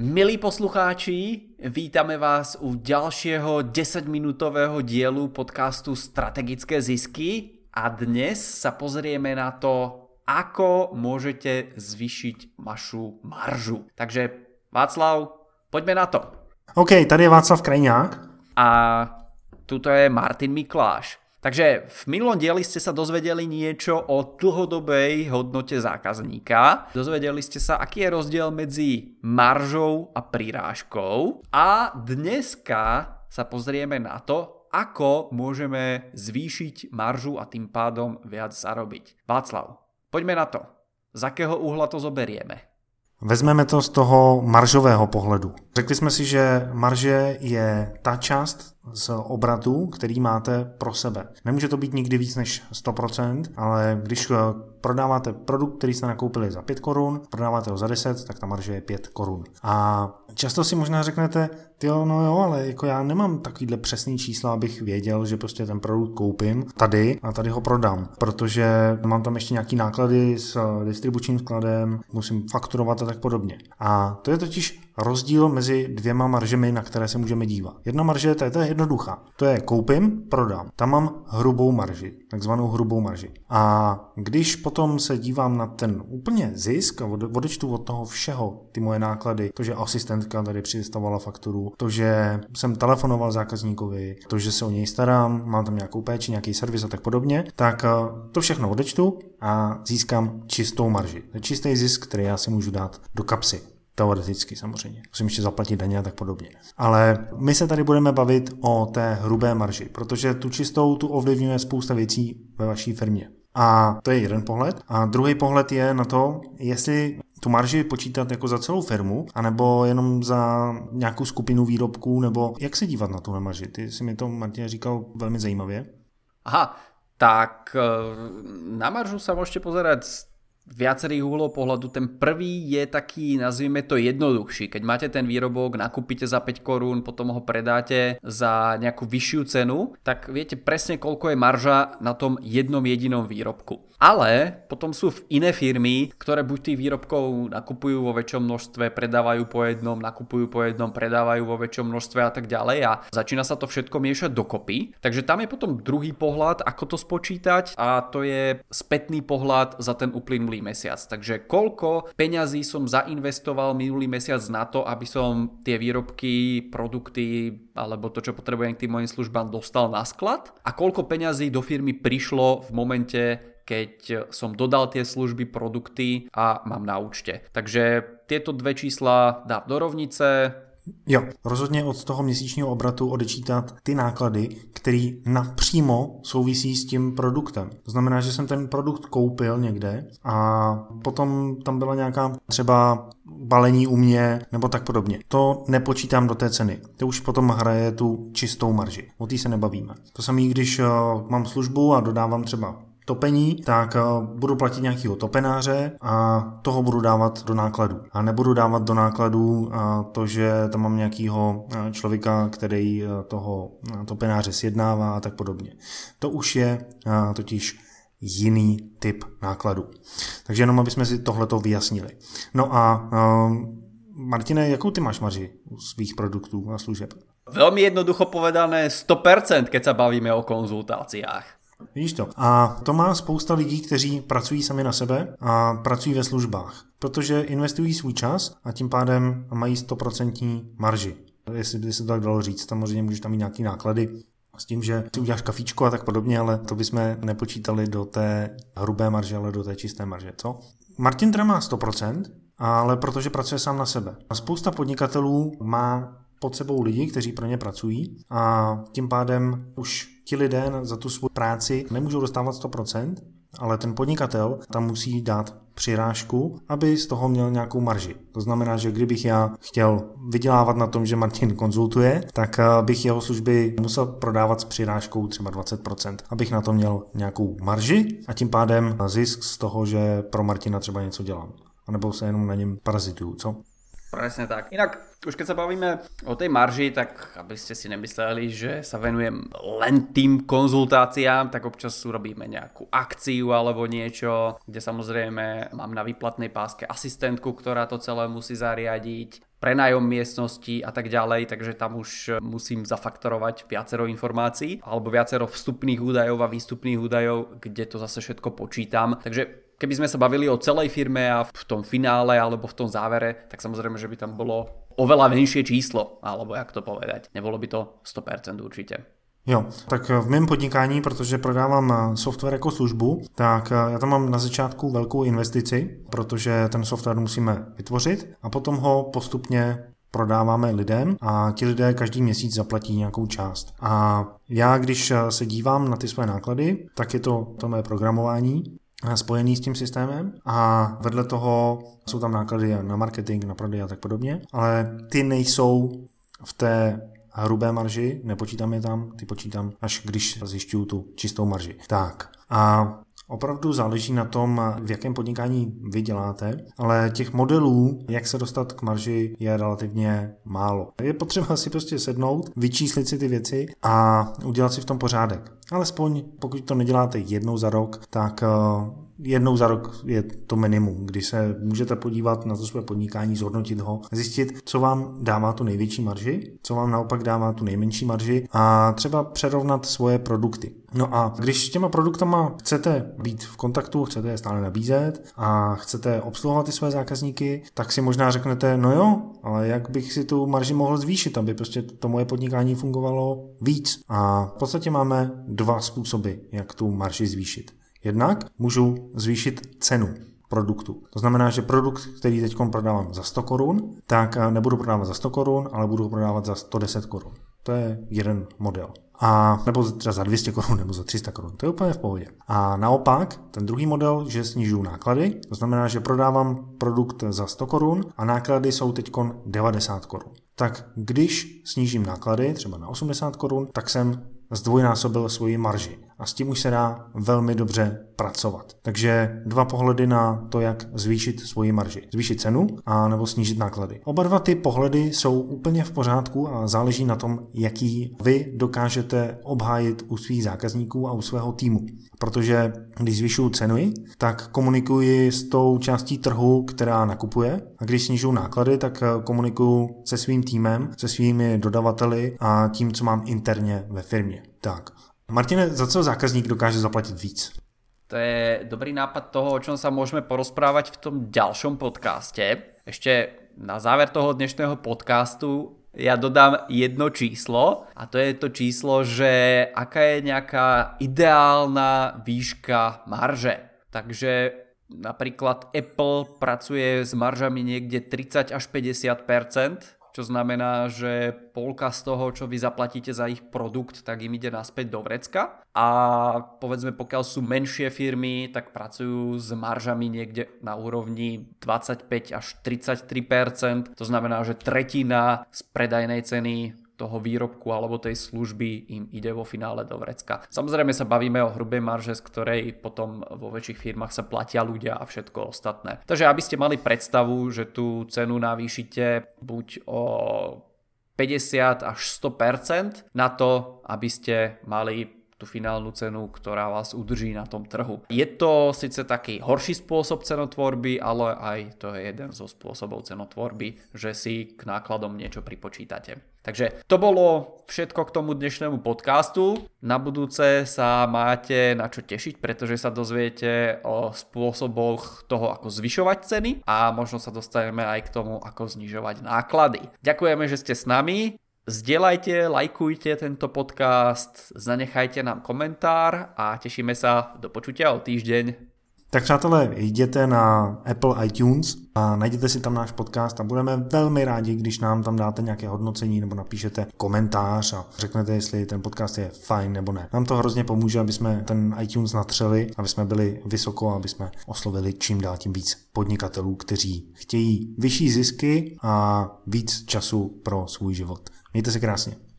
Milí poslucháči, vítame vás u ďalšieho 10-minútového dielu podcastu Strategické zisky a dnes sa pozrieme na to, ako môžete zvyšiť vašu maržu. Takže Václav, poďme na to. OK, tady je Václav Krajňák. A tuto je Martin Mikláš. Takže v minulom dieli ste sa dozvedeli niečo o dlhodobej hodnote zákazníka. Dozvedeli ste sa, aký je rozdiel medzi maržou a prirážkou. A dneska sa pozrieme na to, ako môžeme zvýšiť maržu a tým pádom viac zarobiť. Václav, poďme na to. Z akého uhla to zoberieme? Vezmeme to z toho maržového pohledu. Řekli jsme si, že marže je ta část z obratu, který máte pro sebe. Nemůže to být nikdy víc než 100%, ale když eh, prodáváte produkt, který jste nakoupili za 5 korun, prodáváte ho za 10, tak ta marže je 5 korun. A často si možná řeknete, jo, no jo, ale jako já nemám takovýhle přesný čísla, abych věděl, že prostě ten produkt koupím tady a tady ho prodám, protože mám tam ještě nějaký náklady s eh, distribučním skladem, musím fakturovat a tak podobně. A to je totiž rozdíl mezi dvěma maržemi, na které se můžeme dívat. Jedna marže, to je, to je jednoduchá. To je koupím, prodám. Tam mám hrubou marži, takzvanou hrubou marži. A když potom se dívám na ten úplně zisk a odečtu od toho všeho, ty moje náklady, to, že asistentka tady přistavovala fakturu, to, že jsem telefonoval zákazníkovi, to, že se o něj starám, mám tam nějakou péči, nějaký servis a tak podobně, tak eh, to všechno odečtu a získám čistou marži. To je čistý zisk, který já si můžu dát do kapsy. Teoreticky samozřejmě. Musím ještě zaplatit daně a tak podobně. Ale my se tady budeme bavit o té hrubé marži, protože tu čistou tu ovlivňuje spousta věcí ve vaší firmě. A to je jeden pohled. A druhý pohled je na to, jestli tu marži počítat jako za celou firmu, anebo jenom za nějakou skupinu výrobků, nebo jak se dívat na tu marži. Ty si mi to, Martin, říkal velmi zajímavě. Aha, tak eh, na maržu sa môžete pozerať viacerých uhlov pohľadu. Ten prvý je taký, nazvime to jednoduchší. Keď máte ten výrobok, nakúpite za 5 korún, potom ho predáte za nejakú vyššiu cenu, tak viete presne koľko je marža na tom jednom jedinom výrobku. Ale potom sú iné firmy, ktoré buď tých výrobkov nakupujú vo väčšom množstve, predávajú po jednom, nakupujú po jednom, predávajú vo väčšom množstve a tak ďalej a začína sa to všetko miešať dokopy. Takže tam je potom druhý pohľad, ako to spočítať a to je spätný pohľad za ten uplynulý mesiac. Takže koľko peňazí som zainvestoval minulý mesiac na to, aby som tie výrobky, produkty alebo to, čo potrebujem k tým mojim službám dostal na sklad a koľko peňazí do firmy prišlo v momente, keď som dodal tie služby, produkty a mám na účte. Takže tieto dve čísla dá do rovnice, Jo, rozhodně od toho měsíčního obratu odečítat ty náklady, které napřímo souvisí s tím produktem. To znamená, že jsem ten produkt koupil někde a potom tam byla nějaká třeba balení u mě nebo tak podobně. To nepočítám do té ceny. To už potom hraje tu čistou marži. O té se nebavíme. To samé, když uh, mám službu a dodávám třeba topení, tak eh, budu platit nějakého topenáře a toho budu dávat do nákladů. A nebudu dávat do nákladů eh, to, že tam mám nějakého eh, člověka, který toho topenáře sjednává a tak podobně. To už je totiž jiný typ nákladu. Takže jenom, aby jsme si tohleto vyjasnili. No a Martine, jakou ty máš marži u svých produktů a služeb? Veľmi jednoducho povedané 100%, keď sa bavíme o konzultáciách. Vidíš to? A to má spousta lidí, kteří pracují sami na sebe a pracují ve službách, protože investují svůj čas a tím pádem mají 100% marži. Jestli by se to tak dalo říct, samozřejmě můžeš tam mít nějaké náklady, s tím, že si uděláš kafíčko a tak podobně, ale to bychom nepočítali do té hrubé marže, ale do té čisté marže, co? Martin teda má 100%, ale protože pracuje sám na sebe. A spousta podnikatelů má pod sebou lidi, kteří pro ně pracují a tím pádem už ti lidé za tu svou práci nemůžou dostávat 100%, ale ten podnikatel tam musí dát přirážku, aby z toho měl nějakou marži. To znamená, že kdybych já chtěl vydělávat na tom, že Martin konzultuje, tak eh, bych jeho služby musel prodávat s přirážkou třeba 20%, abych na to měl nějakou marži a tím pádem zisk z toho, že pro Martina třeba něco dělám. A nebo se jenom na něm parazituju, co? Presne tak. Inak, už keď sa bavíme o tej marži, tak aby ste si nemysleli, že sa venujem len tým konzultáciám, tak občas urobíme nejakú akciu alebo niečo, kde samozrejme mám na výplatnej páske asistentku, ktorá to celé musí zariadiť prenajom miestnosti a tak ďalej, takže tam už musím zafaktorovať viacero informácií alebo viacero vstupných údajov a výstupných údajov, kde to zase všetko počítam. Takže keby sme sa bavili o celej firme a v tom finále alebo v tom závere, tak samozrejme, že by tam bolo oveľa menšie číslo, alebo jak to povedať. Nebolo by to 100% určite. Jo, tak v mém podnikání, protože prodávám eh, software jako službu, tak eh, já tam mám na začátku velkou investici, protože ten software musíme vytvořit a potom ho postupně prodáváme lidem a ti lidé každý měsíc zaplatí nějakou část. A já, když eh, se dívám na ty své náklady, tak je to to mé programování, spojený s tím systémem a vedle toho jsou tam náklady na marketing, na prodej a tak podobně, ale ty nejsou v té hrubé marži, nepočítám je tam, ty počítám, až když zjišťuju tu čistou marži. Tak a Opravdu záleží na tom, v jakém podnikání vy děláte, ale těch modelů, jak se dostat k marži, je relativně málo. Je potřeba si prostě sednout, vyčíslit si ty věci a udělat si v tom pořádek. Alespoň pokud to neděláte jednou za rok, tak eh, jednou za rok je to minimum, kdy se můžete podívat na to své podnikání, zhodnotit ho, zjistit, co vám dává tu největší marži, co vám naopak dává tu nejmenší marži a třeba přerovnat svoje produkty. No a když s těma produktama chcete být v kontaktu, chcete je stále nabízet a chcete obsluhovat ty své zákazníky, tak si možná řeknete, no jo, ale jak bych si tu marži mohl zvýšit, aby prostě to moje podnikání fungovalo víc. A v podstatě máme dva způsoby, jak tu marži zvýšit. Jednak můžu zvýšit cenu produktu. To znamená, že produkt, který teď prodávám za 100 korun, tak eh, nebudu prodávat za 100 korun, ale budu ho prodávat za 110 korun. To je jeden model. A nebo třeba za 200 korun nebo za 300 korun. To je úplně v pohodě. A naopak, ten druhý model, že snižuju náklady, to znamená, že prodávám produkt za 100 korun a náklady jsou teď 90 korun. Tak když snížím náklady třeba na 80 korun, tak jsem zdvojnásobil svoji marži. A s tím už se dá velmi dobře pracovat. Takže dva pohledy na to, jak zvýšit svoji marži. Zvýšit cenu a nebo snížit náklady. Oba dva ty pohledy jsou úplně v pořádku a záleží na tom, jaký vy dokážete obhájit u svých zákazníků a u svého týmu. Protože když zvyšuju ceny, tak komunikuji s tou částí trhu, která nakupuje a když snižuju náklady, tak komunikuju se svým týmem, se svými dodavateli a tím, co mám interně ve firmě. Tak. Martine, za co zákazník dokáže zaplatit víc? To je dobrý nápad toho, o čom sa môžeme porozprávať v tom ďalšom podcaste. Ešte na záver toho dnešného podcastu ja dodám jedno číslo a to je to číslo, že aká je nejaká ideálna výška marže. Takže napríklad Apple pracuje s maržami niekde 30 až 50 čo znamená, že polka z toho, čo vy zaplatíte za ich produkt, tak im ide naspäť do vrecka. A povedzme, pokiaľ sú menšie firmy, tak pracujú s maržami niekde na úrovni 25 až 33%. To znamená, že tretina z predajnej ceny toho výrobku alebo tej služby im ide vo finále do vrecka. Samozrejme sa bavíme o hrubej marže, z ktorej potom vo väčších firmách sa platia ľudia a všetko ostatné. Takže aby ste mali predstavu, že tú cenu navýšite buď o 50 až 100% na to, aby ste mali tú finálnu cenu, ktorá vás udrží na tom trhu. Je to síce taký horší spôsob cenotvorby, ale aj to je jeden zo spôsobov cenotvorby, že si k nákladom niečo pripočítate. Takže to bolo všetko k tomu dnešnému podcastu. Na budúce sa máte na čo tešiť, pretože sa dozviete o spôsoboch toho, ako zvyšovať ceny a možno sa dostaneme aj k tomu, ako znižovať náklady. Ďakujeme, že ste s nami. Zdieľajte, lajkujte tento podcast, zanechajte nám komentár a tešíme sa do počutia o týždeň. Tak přátelé, jděte na Apple iTunes a najděte si tam náš podcast a budeme velmi rádi, když nám tam dáte nějaké hodnocení nebo napíšete komentář a řeknete, jestli ten podcast je fajn nebo ne. Nám to hrozně pomůže, aby jsme ten iTunes natřeli, aby jsme byli vysoko, aby jsme oslovili čím dál tím víc podnikatelů, kteří chtějí vyšší zisky a víc času pro svůj život. Mějte se krásně.